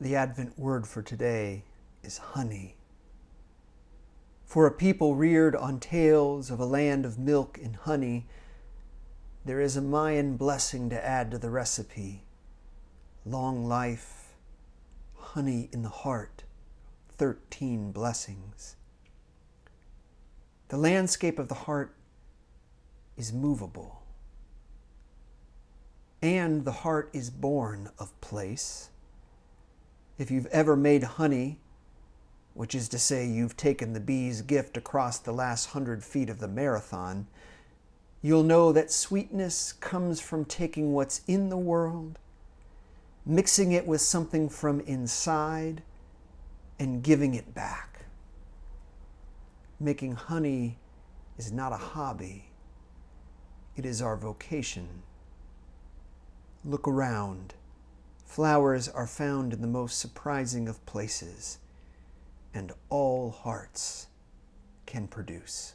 The Advent word for today is honey. For a people reared on tales of a land of milk and honey, there is a Mayan blessing to add to the recipe long life, honey in the heart, 13 blessings. The landscape of the heart is movable, and the heart is born of place. If you've ever made honey, which is to say you've taken the bee's gift across the last hundred feet of the marathon, you'll know that sweetness comes from taking what's in the world, mixing it with something from inside, and giving it back. Making honey is not a hobby, it is our vocation. Look around. Flowers are found in the most surprising of places, and all hearts can produce.